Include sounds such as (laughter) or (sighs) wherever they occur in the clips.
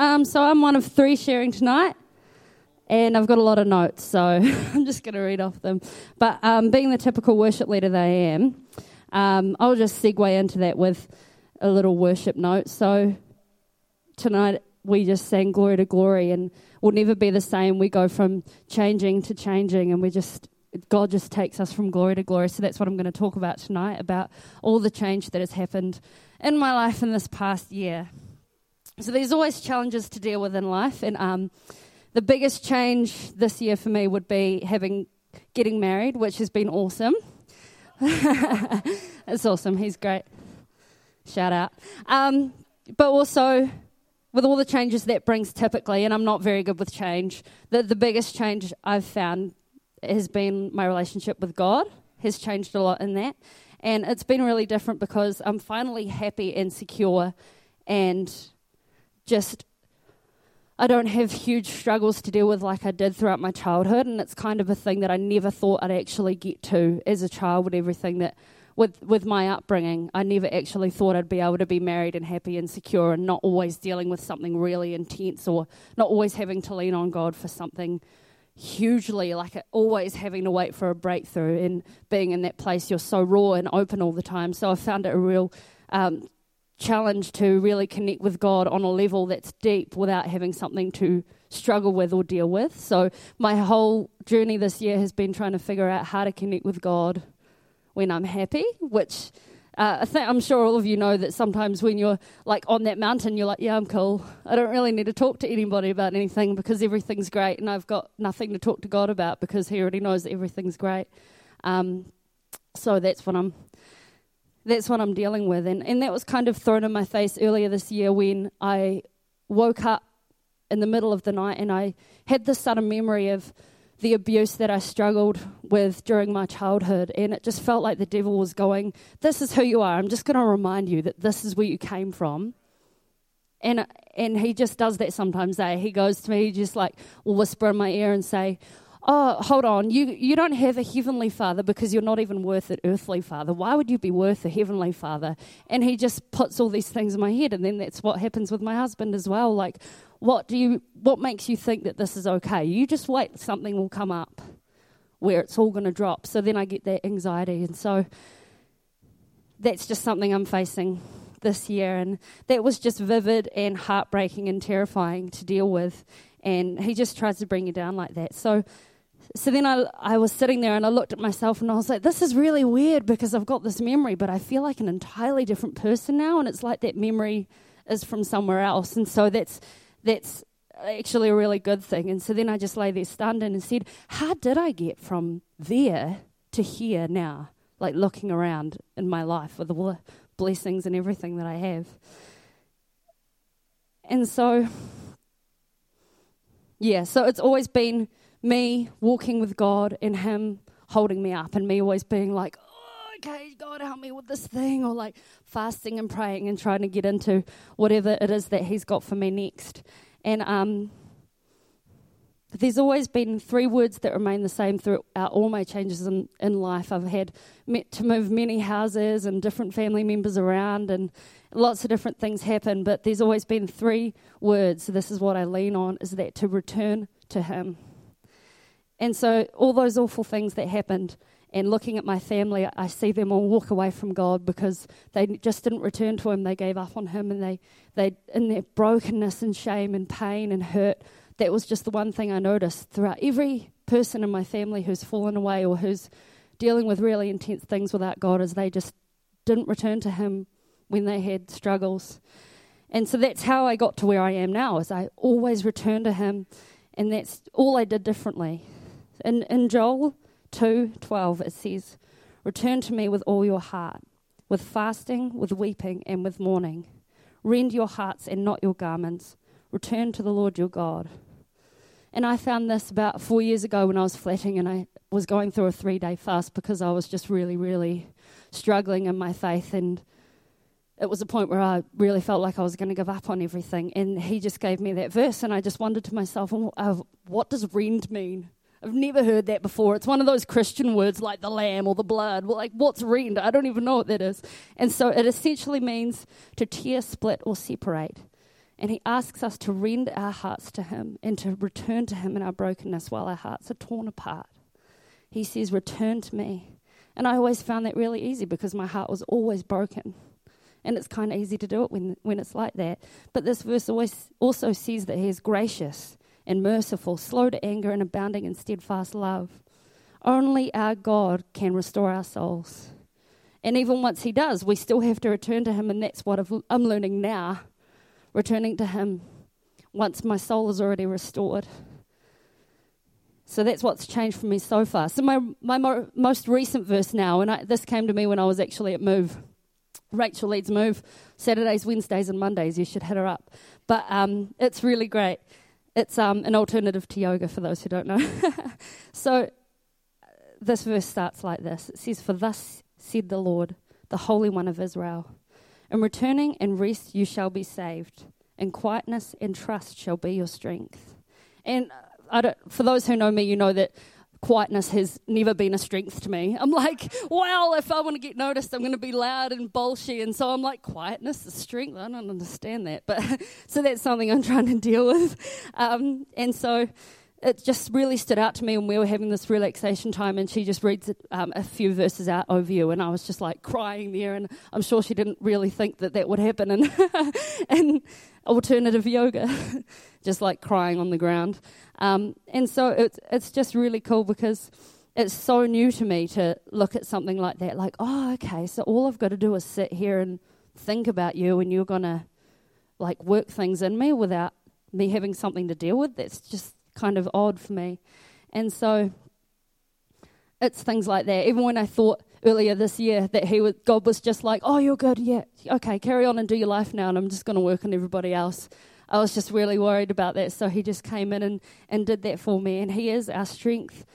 Um, so I'm one of three sharing tonight, and I've got a lot of notes, so (laughs) I'm just going to read off them. But um, being the typical worship leader that I am, um, I'll just segue into that with a little worship note. So tonight we just sang glory to glory, and we'll never be the same. We go from changing to changing, and we just God just takes us from glory to glory. So that's what I'm going to talk about tonight about all the change that has happened in my life in this past year. So there's always challenges to deal with in life, and um, the biggest change this year for me would be having getting married, which has been awesome. (laughs) it's awesome. He's great. Shout out. Um, but also with all the changes that brings typically, and I'm not very good with change, the, the biggest change I've found has been my relationship with God, has changed a lot in that. And it's been really different because I'm finally happy and secure and just I don't have huge struggles to deal with like I did throughout my childhood and it's kind of a thing that I never thought I'd actually get to as a child with everything that with with my upbringing. I never actually thought I'd be able to be married and happy and secure and not always dealing with something really intense or not always having to lean on God for something hugely like always having to wait for a breakthrough and being in that place you're so raw and open all the time so i found it a real um, challenge to really connect with god on a level that's deep without having something to struggle with or deal with so my whole journey this year has been trying to figure out how to connect with god when i'm happy which uh, I think I'm sure all of you know that sometimes when you're like on that mountain, you're like, yeah, I'm cool. I don't really need to talk to anybody about anything because everything's great, and I've got nothing to talk to God about because He already knows everything's great. Um, so that's what I'm. That's what I'm dealing with, and and that was kind of thrown in my face earlier this year when I woke up in the middle of the night and I had this sudden memory of the abuse that I struggled with during my childhood. And it just felt like the devil was going, This is who you are. I'm just going to remind you that this is where you came from. And, and he just does that sometimes. Eh? He goes to me, he just like will whisper in my ear and say, Oh, hold on, you, you don't have a heavenly father because you're not even worth an earthly father. Why would you be worth a heavenly father? And he just puts all these things in my head. And then that's what happens with my husband as well. Like, what do you what makes you think that this is okay? You just wait something will come up where it's all going to drop. So then I get that anxiety and so that's just something I'm facing this year and that was just vivid and heartbreaking and terrifying to deal with and he just tries to bring you down like that. So so then I, I was sitting there and I looked at myself and I was like, this is really weird because I've got this memory, but I feel like an entirely different person now. And it's like that memory is from somewhere else. And so that's that's actually a really good thing. And so then I just lay there stunned and said, How did I get from there to here now? Like looking around in my life with all the blessings and everything that I have. And so, yeah, so it's always been me walking with God and Him holding me up, and me always being like, okay, God, help me with this thing, or like fasting and praying and trying to get into whatever it is that He's got for me next. And um, there's always been three words that remain the same throughout all my changes in, in life. I've had to move many houses and different family members around, and lots of different things happen, but there's always been three words. So this is what I lean on is that to return to Him. And so all those awful things that happened and looking at my family, I see them all walk away from God because they just didn't return to Him. They gave up on Him, and they, they in their brokenness and shame and pain and hurt, that was just the one thing I noticed throughout every person in my family who's fallen away or who's dealing with really intense things without God, is they just didn't return to Him when they had struggles. And so that's how I got to where I am now. Is I always return to Him, and that's all I did differently. In in Joel 2:12 it says, "Return to me with all your heart, with fasting, with weeping, and with mourning. Rend your hearts and not your garments. Return to the Lord your God." And I found this about four years ago when I was flatting and I was going through a three day fast because I was just really, really struggling in my faith. And it was a point where I really felt like I was going to give up on everything. And he just gave me that verse, and I just wondered to myself, oh, what does rend mean? I've never heard that before. It's one of those Christian words like the lamb or the blood. Well, like, what's rend? I don't even know what that is. And so it essentially means to tear, split, or separate. And he asks us to rend our hearts to him and to return to him in our brokenness while our hearts are torn apart. He says, Return to me. And I always found that really easy because my heart was always broken. And it's kind of easy to do it when, when it's like that. But this verse always also says that he is gracious and merciful, slow to anger, and abounding in steadfast love. Only our God can restore our souls. And even once He does, we still have to return to Him, and that's what I'm learning now returning to Him once my soul is already restored. So that's what's changed for me so far. So, my, my mo- most recent verse now, and I, this came to me when I was actually at Move. Rachel leads Move Saturdays, Wednesdays, and Mondays. You should hit her up. But um, it's really great. It's um, an alternative to yoga for those who don't know. (laughs) so, this verse starts like this It says, For thus said the Lord, the Holy One of Israel, in returning and rest you shall be saved, and quietness and trust shall be your strength. And I don't, for those who know me, you know that quietness has never been a strength to me. I'm like, well, if I want to get noticed, I'm going to be loud and bolshy. And so I'm like, quietness is strength. I don't understand that. But (laughs) so that's something I'm trying to deal with. Um, and so it just really stood out to me when we were having this relaxation time and she just reads um, a few verses out over you and i was just like crying there and i'm sure she didn't really think that that would happen in, (laughs) in alternative yoga (laughs) just like crying on the ground um, and so it's, it's just really cool because it's so new to me to look at something like that like oh okay so all i've got to do is sit here and think about you and you're going to like work things in me without me having something to deal with that's just kind of odd for me. And so it's things like that. Even when I thought earlier this year that he was, God was just like, oh, you're good, yeah, okay, carry on and do your life now, and I'm just going to work on everybody else. I was just really worried about that. So he just came in and, and did that for me. And he is our strength.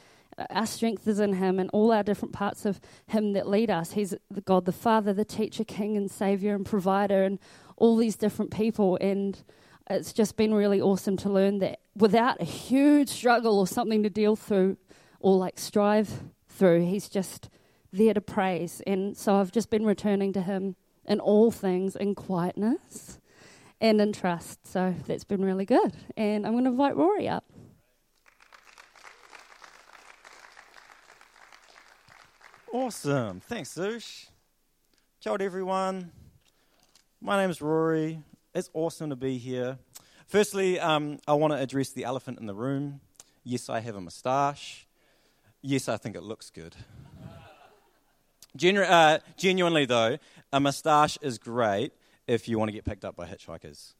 Our strength is in him and all our different parts of him that lead us. He's God the Father, the teacher, king, and savior, and provider, and all these different people. And it's just been really awesome to learn that without a huge struggle or something to deal through or like strive through, he's just there to praise. And so I've just been returning to him in all things in quietness and in trust. So that's been really good. And I'm going to invite Rory up. Awesome. Thanks, Zoosh. Ciao, everyone. My name is Rory. It's awesome to be here. Firstly, um, I want to address the elephant in the room. Yes, I have a moustache. Yes, I think it looks good. Genu- uh, genuinely, though, a moustache is great if you want to get picked up by hitchhikers.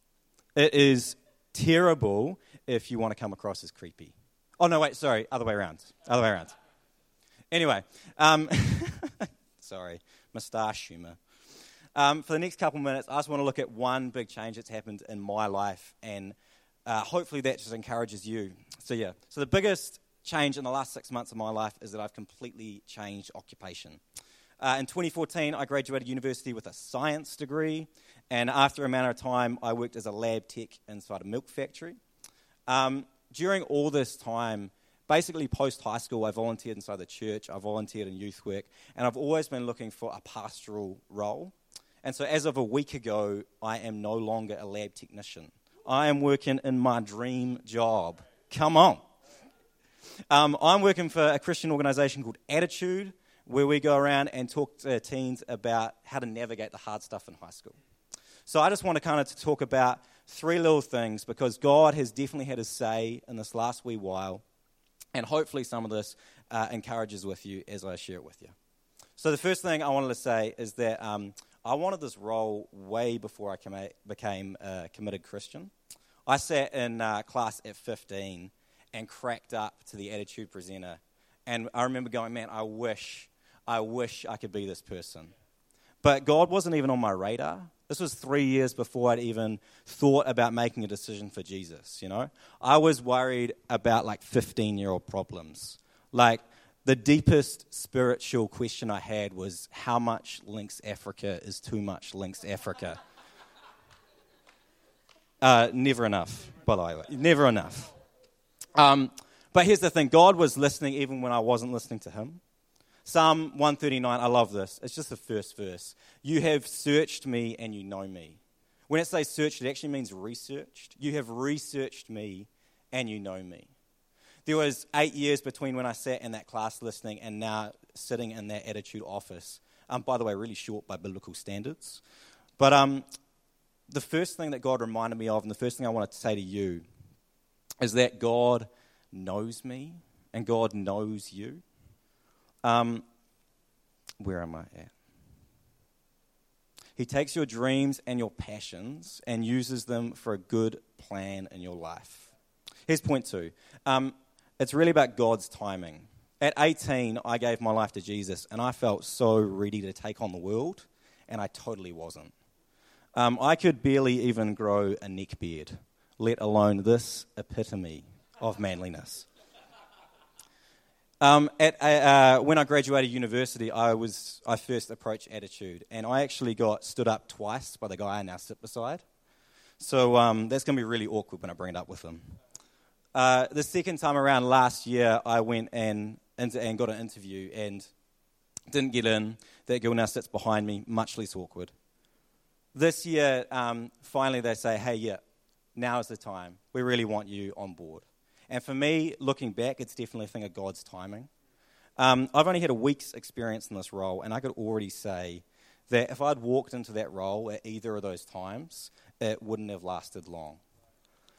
It is terrible if you want to come across as creepy. Oh, no, wait, sorry, other way around. Other way around. Anyway, um, (laughs) sorry, moustache humor. Um, for the next couple minutes, I just want to look at one big change that's happened in my life, and uh, hopefully that just encourages you. So, yeah. So, the biggest change in the last six months of my life is that I've completely changed occupation. Uh, in 2014, I graduated university with a science degree, and after a matter of time, I worked as a lab tech inside a milk factory. Um, during all this time, basically post high school, I volunteered inside the church, I volunteered in youth work, and I've always been looking for a pastoral role. And so, as of a week ago, I am no longer a lab technician. I am working in my dream job. Come on. Um, I'm working for a Christian organization called Attitude, where we go around and talk to teens about how to navigate the hard stuff in high school. So, I just want to kind of talk about three little things because God has definitely had his say in this last wee while, and hopefully, some of this uh, encourages with you as I share it with you. So, the first thing I wanted to say is that um, I wanted this role way before I became a committed Christian. I sat in uh, class at 15 and cracked up to the attitude presenter. And I remember going, man, I wish, I wish I could be this person. But God wasn't even on my radar. This was three years before I'd even thought about making a decision for Jesus, you know? I was worried about like 15 year old problems. Like, the deepest spiritual question I had was how much Lynx Africa is too much Lynx Africa? Uh, never enough, by the way. Never enough. Um, but here's the thing God was listening even when I wasn't listening to Him. Psalm 139, I love this. It's just the first verse. You have searched me and you know me. When it says searched, it actually means researched. You have researched me and you know me. There was eight years between when I sat in that class listening and now sitting in that attitude office. Um, by the way, really short by biblical standards. But um, the first thing that God reminded me of, and the first thing I wanted to say to you, is that God knows me and God knows you. Um, where am I at? He takes your dreams and your passions and uses them for a good plan in your life. Here's point two um, it's really about God's timing. At 18, I gave my life to Jesus and I felt so ready to take on the world, and I totally wasn't. Um, I could barely even grow a neck beard, let alone this epitome of manliness. Um, at, uh, when I graduated university, I was I first approached attitude, and I actually got stood up twice by the guy I now sit beside. So um, that's going to be really awkward when I bring it up with him. Uh, the second time around last year, I went and, and got an interview and didn't get in. That girl now sits behind me, much less awkward. This year, um, finally, they say, hey, yeah, now is the time. We really want you on board. And for me, looking back, it's definitely a thing of God's timing. Um, I've only had a week's experience in this role, and I could already say that if I'd walked into that role at either of those times, it wouldn't have lasted long.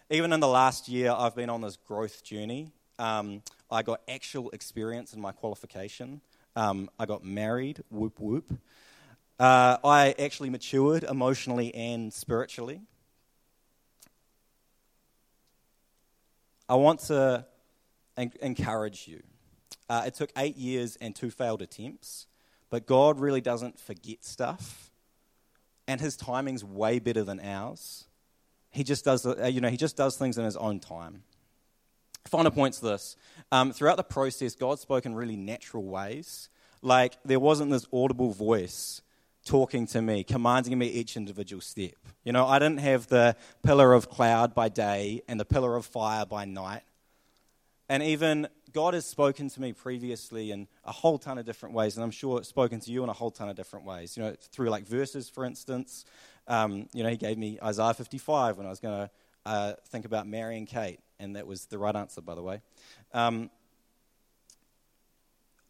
Even in the last year, I've been on this growth journey. Um, I got actual experience in my qualification. Um, I got married, whoop whoop. Uh, I actually matured emotionally and spiritually. I want to en- encourage you. Uh, it took eight years and two failed attempts, but God really doesn't forget stuff, and His timing's way better than ours. He just does, uh, you know, He just does things in His own time. Final point's this: um, throughout the process, God spoke in really natural ways. Like there wasn't this audible voice talking to me, commanding me each individual step. You know, I didn't have the pillar of cloud by day and the pillar of fire by night. And even God has spoken to me previously in a whole ton of different ways, and I'm sure it's spoken to you in a whole ton of different ways. You know, through like verses, for instance. Um, you know, He gave me Isaiah 55 when I was going to uh, think about marrying Kate, and that was the right answer, by the way. Um,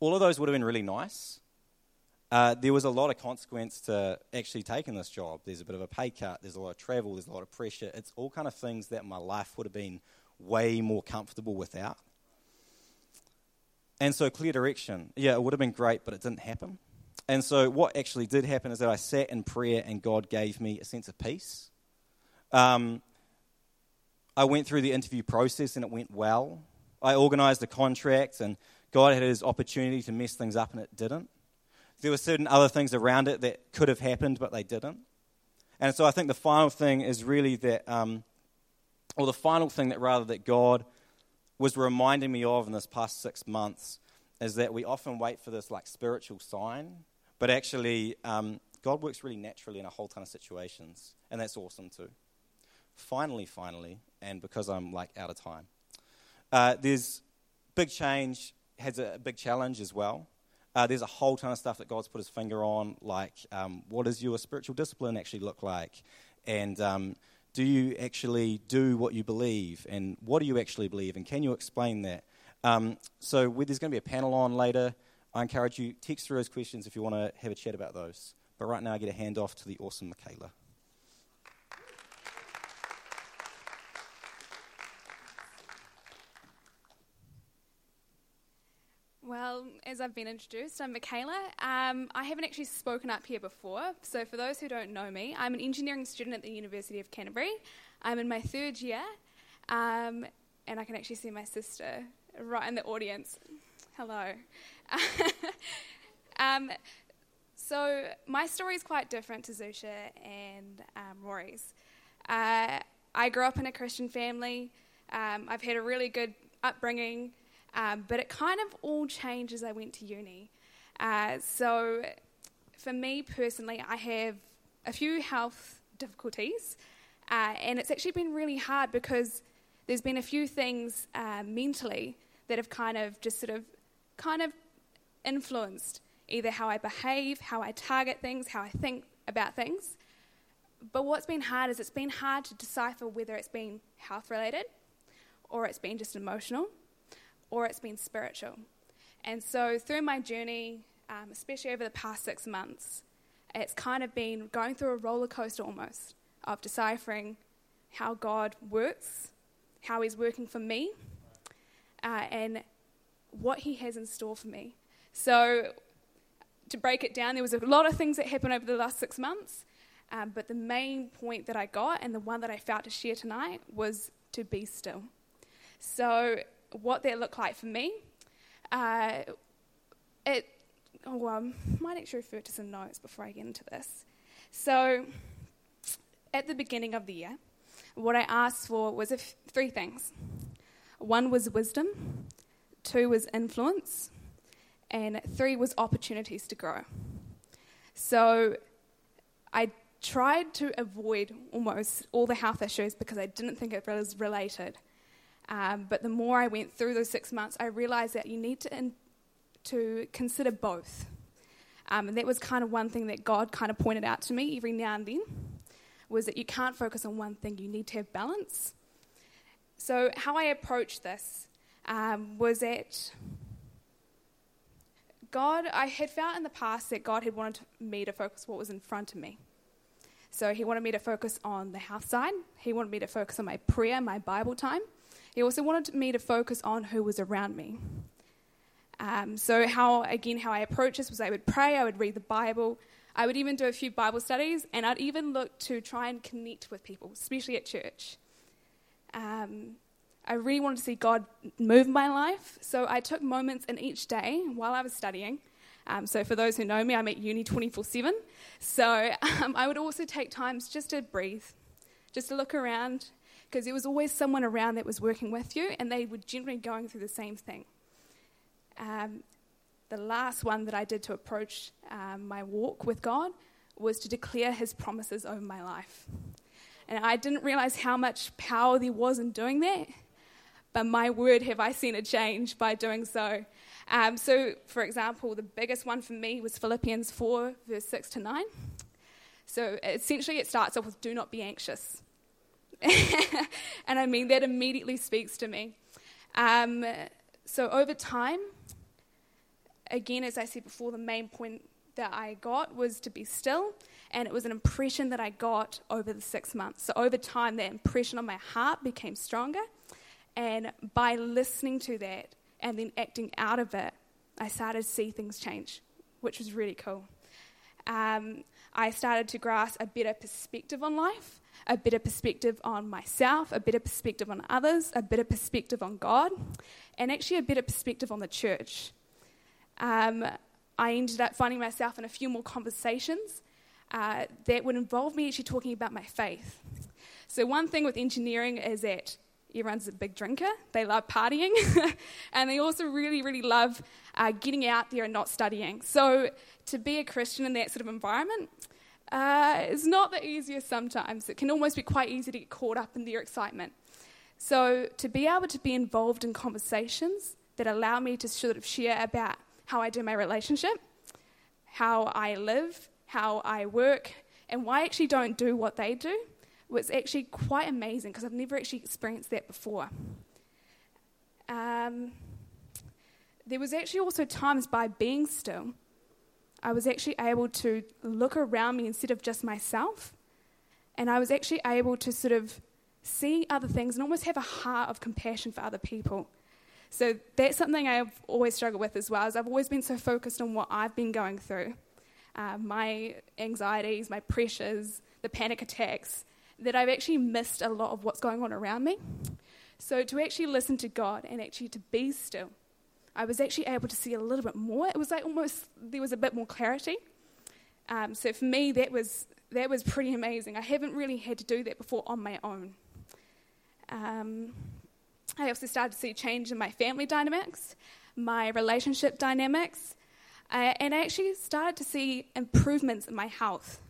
all of those would have been really nice, uh, there was a lot of consequence to actually taking this job. There's a bit of a pay cut, there's a lot of travel, there's a lot of pressure. It's all kind of things that my life would have been way more comfortable without. And so, clear direction. Yeah, it would have been great, but it didn't happen. And so, what actually did happen is that I sat in prayer and God gave me a sense of peace. Um, I went through the interview process and it went well. I organized the contract and God had his opportunity to mess things up and it didn't. There were certain other things around it that could have happened, but they didn't. And so I think the final thing is really that, um, or the final thing that rather that God was reminding me of in this past six months is that we often wait for this like spiritual sign, but actually um, God works really naturally in a whole ton of situations, and that's awesome too. Finally, finally, and because I'm like out of time, uh, there's big change has a big challenge as well. Uh, there's a whole ton of stuff that God's put his finger on, like um, what does your spiritual discipline actually look like? And um, do you actually do what you believe? And what do you actually believe? And can you explain that? Um, so there's going to be a panel on later. I encourage you, text through those questions if you want to have a chat about those. But right now, I get a hand off to the awesome Michaela. Well, as I've been introduced, I'm Michaela. Um, I haven't actually spoken up here before, so for those who don't know me, I'm an engineering student at the University of Canterbury. I'm in my third year, um, and I can actually see my sister right in the audience. Hello. (laughs) um, so, my story is quite different to Zusha and um, Rory's. Uh, I grew up in a Christian family, um, I've had a really good upbringing. Um, but it kind of all changed as I went to uni. Uh, so, for me personally, I have a few health difficulties, uh, and it's actually been really hard because there's been a few things uh, mentally that have kind of just sort of kind of influenced either how I behave, how I target things, how I think about things. but what's been hard is it's been hard to decipher whether it's been health related, or it's been just emotional, or it's been spiritual. And so through my journey, um, especially over the past six months, it's kind of been going through a roller coaster almost of deciphering how God works, how He's working for me, uh, and what He has in store for me. So, to break it down, there was a lot of things that happened over the last six months, um, but the main point that I got and the one that I felt to share tonight was to be still. So, what that looked like for me, uh, it oh, I might actually refer to some notes before I get into this. So, at the beginning of the year, what I asked for was three things. One was wisdom, two was influence, and three was opportunities to grow. So, I tried to avoid almost all the health issues because I didn't think it was related. Um, but the more I went through those six months, I realized that you need to in- to consider both. Um, and that was kind of one thing that God kind of pointed out to me every now and then was that you can't focus on one thing, you need to have balance. So, how I approached this um, was that God, I had felt in the past that God had wanted me to focus what was in front of me. So, He wanted me to focus on the house side, He wanted me to focus on my prayer, my Bible time. He also wanted me to focus on who was around me. Um, so how again how I approached this was I would pray, I would read the Bible, I would even do a few Bible studies, and I'd even look to try and connect with people, especially at church. Um, I really wanted to see God move my life, so I took moments in each day while I was studying. Um, so for those who know me, I'm at uni 24/7. So (laughs) um, I would also take times just to breathe, just to look around, because there was always someone around that was working with you, and they were generally going through the same thing. Um, the last one that I did to approach um, my walk with God was to declare His promises over my life. And I didn't realize how much power there was in doing that, but my word, have I seen a change by doing so. Um, so, for example, the biggest one for me was Philippians 4, verse 6 to 9. So, essentially, it starts off with do not be anxious. (laughs) and I mean, that immediately speaks to me. Um, so, over time, again, as I said before, the main point that I got was to be still, and it was an impression that I got over the six months. So over time, that impression on my heart became stronger, and by listening to that and then acting out of it, I started to see things change, which was really cool. Um, I started to grasp a better perspective on life, a better perspective on myself, a better perspective on others, a better perspective on God, and actually a better perspective on the church um, I ended up finding myself in a few more conversations uh, that would involve me actually talking about my faith. So, one thing with engineering is that everyone's a big drinker, they love partying, (laughs) and they also really, really love uh, getting out there and not studying. So, to be a Christian in that sort of environment uh, is not the easiest sometimes. It can almost be quite easy to get caught up in their excitement. So, to be able to be involved in conversations that allow me to sort of share about how I do my relationship, how I live, how I work, and why I actually don't do what they do was actually quite amazing because I've never actually experienced that before. Um, there was actually also times by being still, I was actually able to look around me instead of just myself, and I was actually able to sort of see other things and almost have a heart of compassion for other people. So that's something I've always struggled with as well. Is I've always been so focused on what I've been going through, uh, my anxieties, my pressures, the panic attacks, that I've actually missed a lot of what's going on around me. So to actually listen to God and actually to be still, I was actually able to see a little bit more. It was like almost there was a bit more clarity. Um, so for me, that was that was pretty amazing. I haven't really had to do that before on my own. Um, I also started to see change in my family dynamics, my relationship dynamics, uh, and I actually started to see improvements in my health.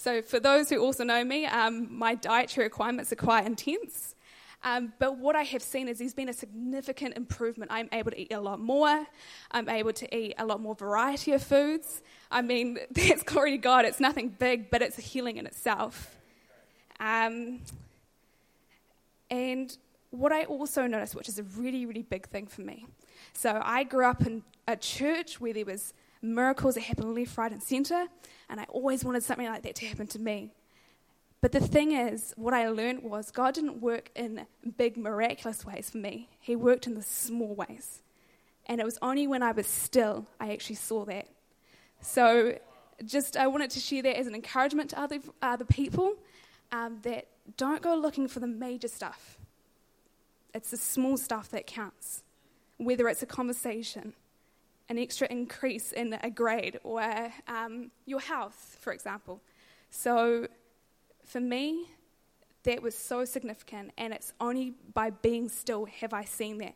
So, for those who also know me, um, my dietary requirements are quite intense. Um, but what I have seen is there's been a significant improvement. I'm able to eat a lot more. I'm able to eat a lot more variety of foods. I mean, (laughs) that's glory to God. It's nothing big, but it's a healing in itself. Um, and what I also noticed, which is a really, really big thing for me. So I grew up in a church where there was miracles that happened left, right, and centre, and I always wanted something like that to happen to me. But the thing is, what I learned was God didn't work in big, miraculous ways for me. He worked in the small ways. And it was only when I was still I actually saw that. So, just I wanted to share that as an encouragement to other, other people um, that don't go looking for the major stuff. It's the small stuff that counts, whether it's a conversation, an extra increase in a grade, or um, your health, for example. So, for me, that was so significant, and it's only by being still have I seen that,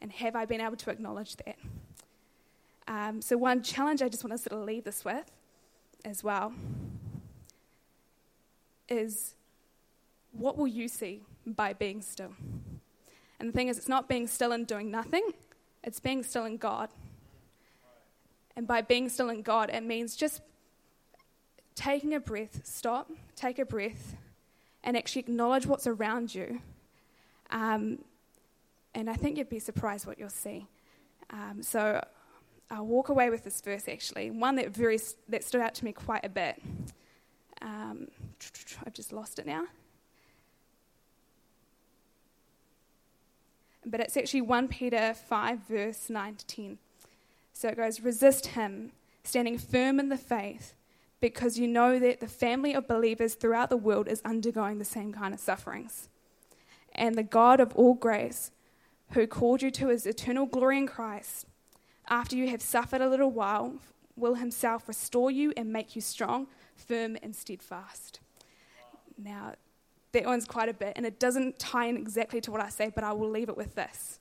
and have I been able to acknowledge that. Um, so, one challenge I just want to sort of leave this with as well is what will you see by being still? And the thing is, it's not being still and doing nothing, it's being still in God. And by being still in God, it means just taking a breath, stop, take a breath, and actually acknowledge what's around you. Um, and I think you'd be surprised what you'll see. Um, so I'll walk away with this verse actually, one that very that stood out to me quite a bit. Um, I've just lost it now. But it's actually 1 Peter 5, verse 9 to 10. So it goes, Resist him, standing firm in the faith, because you know that the family of believers throughout the world is undergoing the same kind of sufferings. And the God of all grace, who called you to his eternal glory in Christ, after you have suffered a little while, will himself restore you and make you strong, firm, and steadfast. Now, that one's quite a bit, and it doesn't tie in exactly to what I say, but I will leave it with this.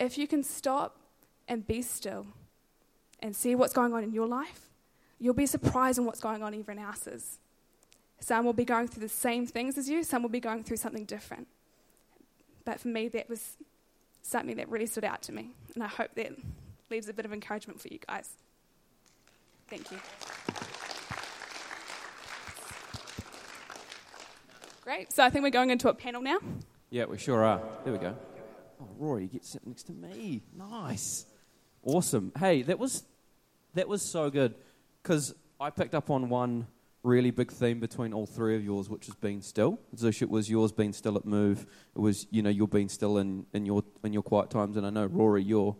If you can stop and be still and see what's going on in your life, you'll be surprised in what's going on in else's. Some will be going through the same things as you, some will be going through something different. But for me, that was something that really stood out to me, and I hope that leaves a bit of encouragement for you guys. Thank you. Great. So I think we're going into a panel now. Yeah, we sure are. There we go. Oh, Rory, you get sitting next to me. Nice. Awesome. Hey, that was that was so good because I picked up on one really big theme between all three of yours, which has been still. Zush, it was yours being still at Move. It was you know you're being still in, in your in your quiet times, and I know Rory, you're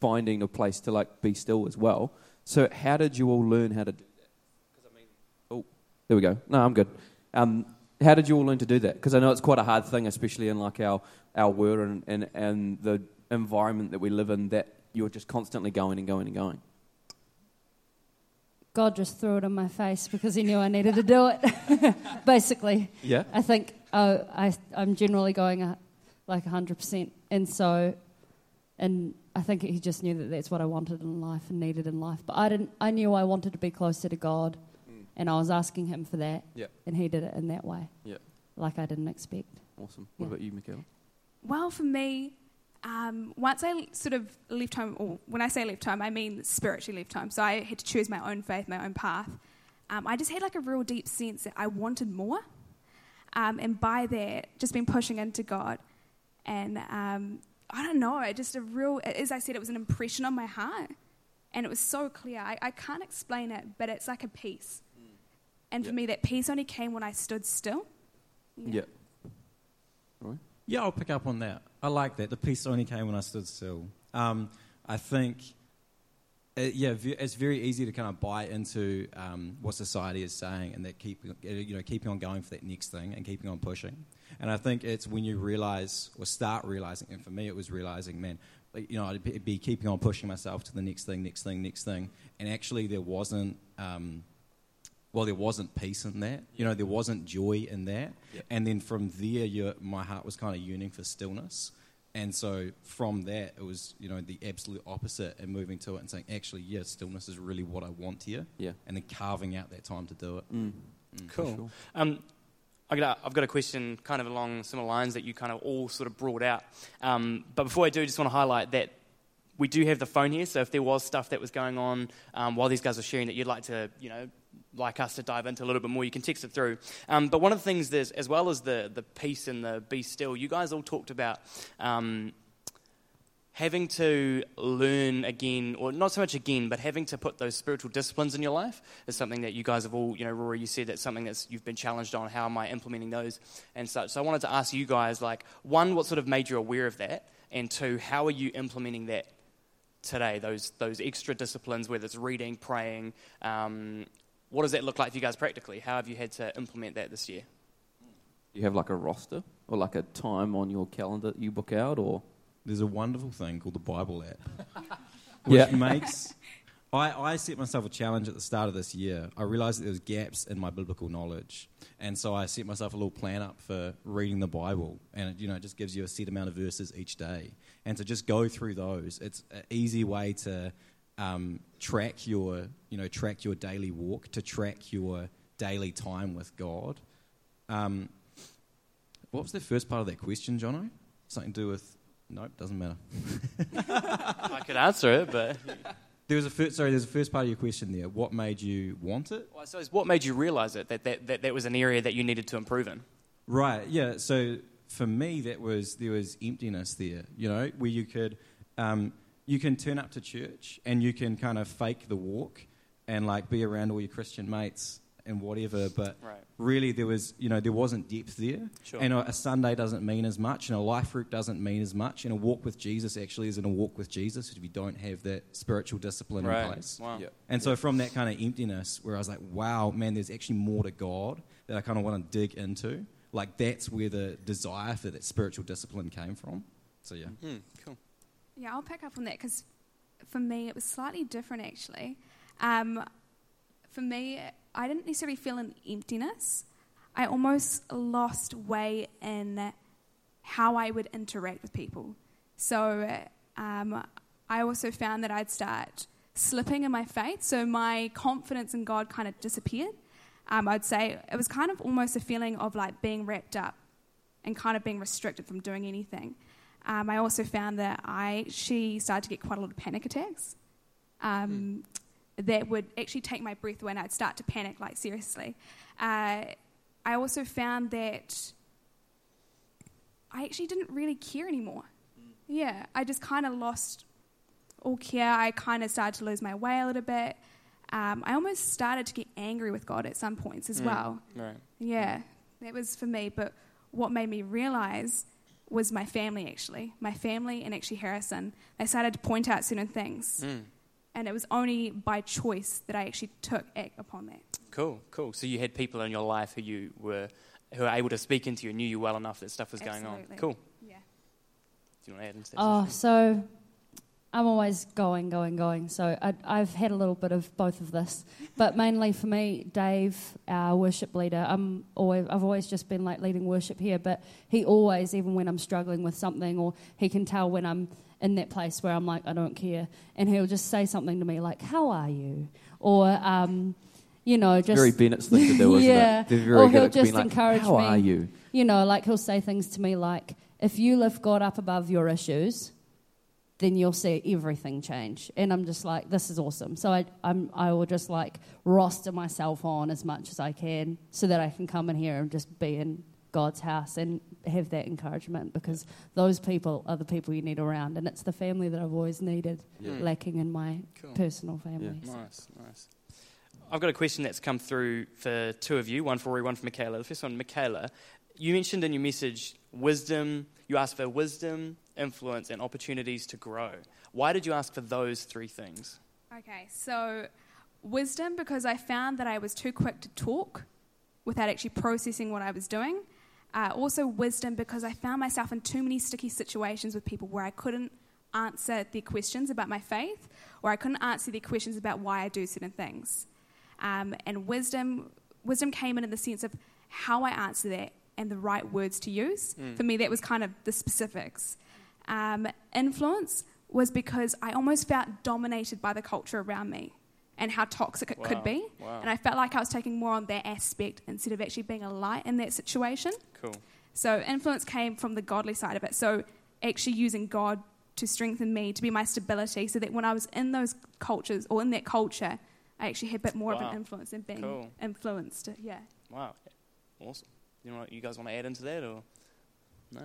finding a place to like be still as well. So how did you all learn how to do that? Because I mean, oh, there we go. No, I'm good. Um, how did you all learn to do that? Because I know it's quite a hard thing, especially in like our our world and, and, and the environment that we live in, that you're just constantly going and going and going. God just threw it in my face because he knew I needed to do it. (laughs) Basically, yeah. I think oh, I I'm generally going a, like hundred percent, and so, and I think he just knew that that's what I wanted in life and needed in life. But I didn't. I knew I wanted to be closer to God mm. and I was asking him for that. Yeah. And he did it in that way. Yeah. Like I didn't expect. Awesome. What yeah. about you, Michaela? Well, for me, um, once I sort of left home, or when I say left home, I mean spiritually left home. So I had to choose my own faith, my own path. Um, I just had like a real deep sense that I wanted more. Um, and by that, just been pushing into God. And um, I don't know, just a real, as I said, it was an impression on my heart. And it was so clear. I, I can't explain it, but it's like a peace. And for me, that peace only came when I stood still. Yeah. Right. Yeah, I'll pick up on that. I like that. The peace only came when I stood still. Um, I think, it, yeah, it's very easy to kind of buy into um, what society is saying, and that keep you know keeping on going for that next thing and keeping on pushing. And I think it's when you realize or start realizing, and for me, it was realizing, man, you know, I'd be keeping on pushing myself to the next thing, next thing, next thing, and actually there wasn't. Um, well, there wasn't peace in that. You know, there wasn't joy in that. Yep. And then from there, my heart was kind of yearning for stillness. And so from that, it was, you know, the absolute opposite and moving to it and saying, actually, yeah, stillness is really what I want here. Yeah. And then carving out that time to do it. Mm. Mm. Cool. Sure. Um, I got a, I've got a question kind of along similar lines that you kind of all sort of brought out. Um, but before I do, I just want to highlight that we do have the phone here, so if there was stuff that was going on um, while these guys were sharing that you'd like to, you know, like us to dive into a little bit more, you can text it through. Um, but one of the things, there's, as well as the, the peace and the be still, you guys all talked about um, having to learn again, or not so much again, but having to put those spiritual disciplines in your life is something that you guys have all, you know, Rory, you said that's something that you've been challenged on. How am I implementing those and such? So I wanted to ask you guys, like, one, what sort of made you aware of that? And two, how are you implementing that today? Those those extra disciplines, whether it's reading, praying. Um, what does that look like for you guys practically? How have you had to implement that this year? You have like a roster or like a time on your calendar that you book out, or There's a wonderful thing called the Bible app, (laughs) which Yeah. makes. I, I set myself a challenge at the start of this year. I realized that there was gaps in my biblical knowledge, and so I set myself a little plan up for reading the Bible, and it, you know, it just gives you a set amount of verses each day, and to just go through those. It's an easy way to um, track your, you know, track your daily walk, to track your daily time with God. Um, what was the first part of that question, Jono? Something to do with Nope, doesn't matter. (laughs) I could answer it, but (laughs) There was a first, sorry, there's a first part of your question there. What made you want it? well, I suppose what made you realise it that that, that that was an area that you needed to improve in? Right. Yeah. So for me, that was there was emptiness there. You know, where you could um, you can turn up to church and you can kind of fake the walk and like be around all your Christian mates and whatever, but Right. really there was you know there wasn't depth there. Sure. And a, a Sunday doesn't mean as much, and a life group doesn't mean as much, and a walk with Jesus actually isn't a walk with Jesus if you don't have that spiritual discipline right. in place. Wow. Yeah. And so from that kind of emptiness, where I was like, wow, man, there's actually more to God that I kind of want to dig into. Like that's where the desire for that spiritual discipline came from. So yeah. Hmm, cool. Yeah, I'll pick up on that because for me it was slightly different actually. Um, for me, I didn't necessarily feel an emptiness. I almost lost way in how I would interact with people. So um, I also found that I'd start slipping in my faith. So my confidence in God kind of disappeared. Um, I'd say it was kind of almost a feeling of like being wrapped up and kind of being restricted from doing anything. Um, I also found that I she started to get quite a lot of panic attacks. Um, That would actually take my breath away, and I'd start to panic, like seriously. Uh, I also found that I actually didn't really care anymore. Yeah, I just kind of lost all care. I kind of started to lose my way a little bit. Um, I almost started to get angry with God at some points as Mm. well. Right. Yeah, that was for me. But what made me realize was my family, actually. My family and actually Harrison. They started to point out certain things. Mm. And it was only by choice that I actually took act upon that. Cool, cool. So you had people in your life who you were who were able to speak into you and knew you well enough that stuff was going on. Cool. Yeah. Do you want to add into that? Oh, so I'm always going, going, going. So I, I've had a little bit of both of this, but mainly for me, Dave, our worship leader. I'm always, I've always just been like leading worship here, but he always, even when I'm struggling with something, or he can tell when I'm in that place where I'm like, I don't care, and he'll just say something to me like, "How are you?" or um, you know, just very Bennett's thing to do, isn't Yeah. it? They're very Or he'll just like, encourage How me. are you? you know, like he'll say things to me like, if you lift God up above your issues, then you'll see everything change. And I'm just like, this is awesome. So I, I'm, I will just like roster myself on as much as I can so that I can come in here and just be in God's house and have that encouragement because those people are the people you need around. And it's the family that I've always needed, Yeah. lacking in my Cool. personal family. so. Nice, nice. I've got a question that's come through for two of you, one for Rory, one for Michaela. The first one, Michaela, you mentioned in your message wisdom. You asked for wisdom, influence, and opportunities to grow. Why did you ask for those three things? Okay, so wisdom because I found that I was too quick to talk without actually processing what I was doing. Uh, also, wisdom because I found myself in too many sticky situations with people where I couldn't answer their questions about my faith or I couldn't answer their questions about why I do certain things. Um, and wisdom, wisdom came in in the sense of how I answer that and the right words to use. For me, that was kind of the specifics. Um, influence was because I almost felt dominated by the culture around me and how toxic it Wow, could be. wow. And I felt like I was taking more on that aspect instead of actually being a light in that situation. Cool. So influence came from the godly side of it. So actually using God to strengthen me, to be my stability, so that when I was in those cultures or in that culture, I actually had a bit more of an influence than being Cool. influenced. Yeah. Wow, awesome. You know, you guys want to add into that or?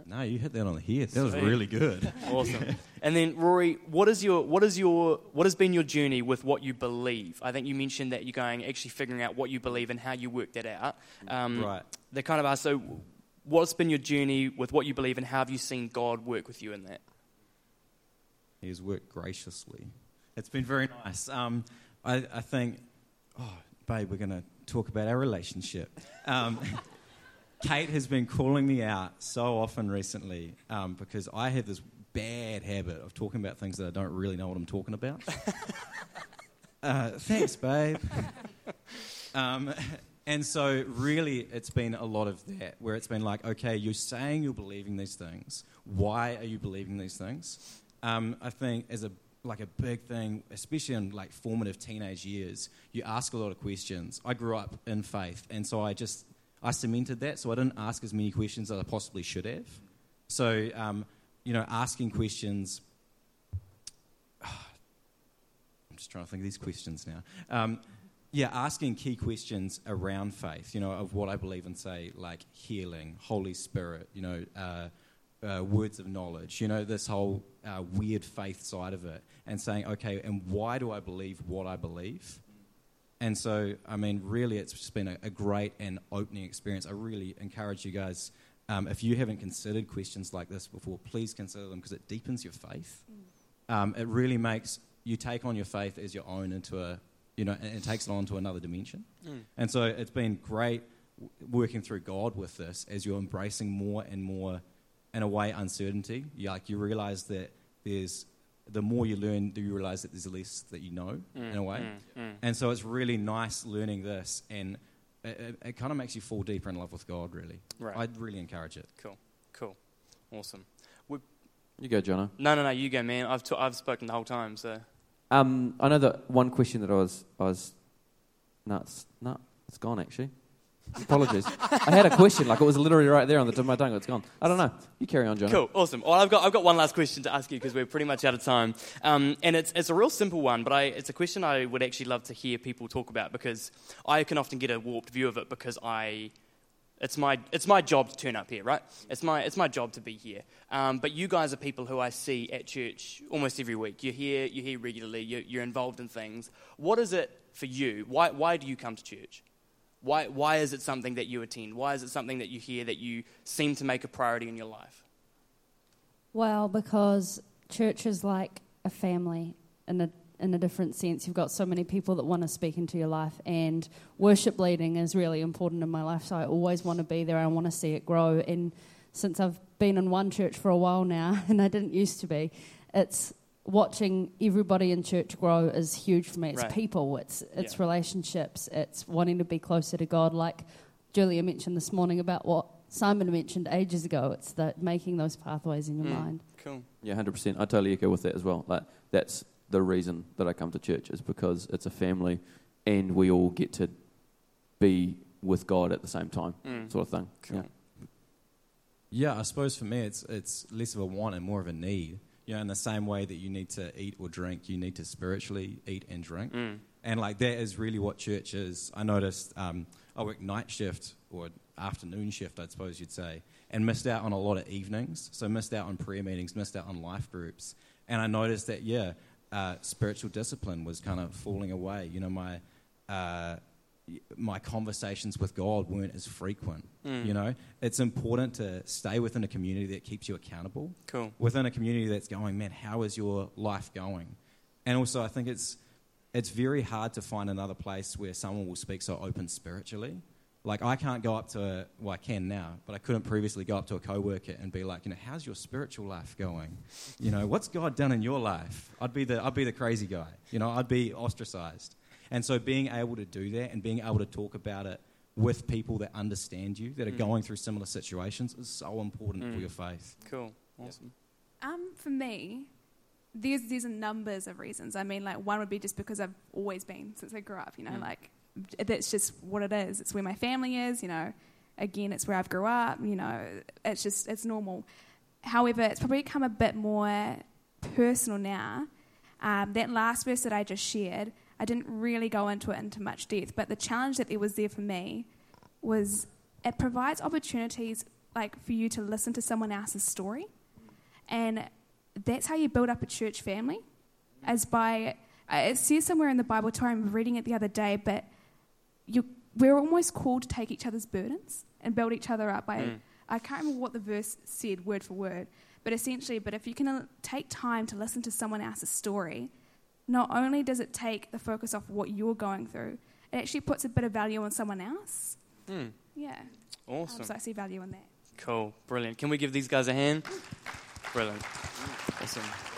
No, you hit that on the head. That was really good. (laughs) Awesome. (laughs) and then Rory, what is your what is your what has been your journey with what you believe? I think you mentioned that you're going actually figuring out what you believe and how you work that out. Um, right. They kind of ask, so what's been your journey with what you believe and how have you seen God work with you in that? He has worked graciously. It's been very nice. Um, I, I think, oh, babe, we're going to talk about our relationship. Um, (laughs) Kate has been calling me out so often recently um, because I have this bad habit of talking about things that I don't really know what I'm talking about. (laughs) uh, thanks, babe. Um, and so, really, it's been a lot of that where it's been like, okay, you're saying you're believing these things. Why are you believing these things? Um, I think as a like a big thing, especially in like formative teenage years, you ask a lot of questions. I grew up in faith, and so I just I cemented that. So I didn't ask as many questions as I possibly should have. So um, you know, asking questions. (sighs) I'm just trying to think of these questions now. Um, yeah, asking key questions around faith, you know, of what I believe and say, like healing, Holy Spirit, you know, uh, uh, words of knowledge, you know, this whole uh, weird faith side of it, and saying, okay, and why do I believe what I believe? And so, I mean, really, it's just been a, a great and opening experience. I really encourage you guys, um, if you haven't considered questions like this before, please consider them because it deepens your faith. Um, it really makes you take on your faith as your own into a, you know, and it takes it on to another dimension. And so it's been great w- working through God with this as you're embracing more and more, in a way, uncertainty. You, like you realize that there's, the more you learn, do you realize that there's less that you know, mm, in a way. Mm, mm. And so it's really nice learning this, and it, it, it kind of makes you fall deeper in love with God, really. Right. I'd really encourage it. Cool, cool, awesome. You go, Jono. No, no, no, you go, man. I've, t- I've spoken the whole time, so. Um, I know that one question that I was, I was, no, it's, no, it's gone actually. Apologies. I had a question, like it was literally right there on the tip of my tongue. It's gone. I don't know. You carry on, Jono. Cool, awesome. Well, I've got, I've got one last question to ask you because we're pretty much out of time. Um, and it's, it's a real simple one, but I, it's a question I would actually love to hear people talk about because I can often get a warped view of it because I, it's my, it's my job to turn up here, right? It's my, it's my job to be here. Um, but you guys are people who I see at church almost every week. You're here, you're here regularly, you're, you're involved in things. What is it for you? Why, why do you come to church? Why, why is it something that you attend? Why is it something that you hear that you seem to make a priority in your life? Well, because church is like a family in a in a different sense. You've got so many people that want to speak into your life, and worship leading is really important in my life. So I always want to be there. I want to see it grow. And since I've been in one church for a while now, (laughs) and I didn't used to be, it's watching everybody in church grow is huge for me. It's Right. people. It's it's Yeah. relationships. It's wanting to be closer to God. Like Julia mentioned this morning about what Simon mentioned ages ago. It's that making those pathways in your Mm. mind. Cool. Yeah, hundred percent. I totally echo with that as well. Like that's the reason that I come to church is because it's a family, and we all get to be with God at the same time, Mm. sort of thing. Cool. Yeah. Yeah, I suppose for me, it's it's less of a want and more of a need. You know, in the same way that you need to eat or drink, you need to spiritually eat and drink. Mm. And like that is really what church is. I noticed um, I worked night shift or afternoon shift, I suppose you'd say, and missed out on a lot of evenings. So missed out on prayer meetings, missed out on life groups. And I noticed that yeah, uh, spiritual discipline was kind of falling away. You know, my uh, my conversations with God weren't as frequent. Mm. You know, it's important to stay within a community that keeps you accountable Cool. within a community that's going, man, how is your life going? And also, I think it's it's very hard to find another place where someone will speak so open spiritually. Like I can't go up to a, well, I can now, but I couldn't previously go up to a coworker and be like, you know, how's your spiritual life going? You know, what's God done in your life? I'd be the I'd be the crazy guy. You know, I'd be ostracized. And so being able to do that and being able to talk about it with people that understand you, that are Mm. going through similar situations, is so important for Mm. your faith. Cool. Awesome. Um, for me, there's there's a numbers of reasons. I mean, like one would be just because I've always been since I grew up. You know, Mm. like that's just what it is. It's where my family is. You know, again, it's where I've grew up. You know, it's just it's normal. However, it's probably become a bit more personal now. Um, that last verse that I just shared, I didn't really go into it into much depth, but the challenge that there was there for me was it provides opportunities like for you to listen to someone else's story, and that's how you build up a church family. As by uh, it says somewhere in the Bible, Tori, I'm reading it the other day, but you, we're almost called to take each other's burdens and build each other up. By Mm. I can't remember what the verse said word for word, but essentially, but if you can uh, take time to listen to someone else's story, not only does it take the focus off what you're going through, it actually puts a bit of value on someone else. Hmm. Yeah. Awesome. Um, so I see value in that. Cool. Brilliant. Can we give these guys a hand? Brilliant. Awesome.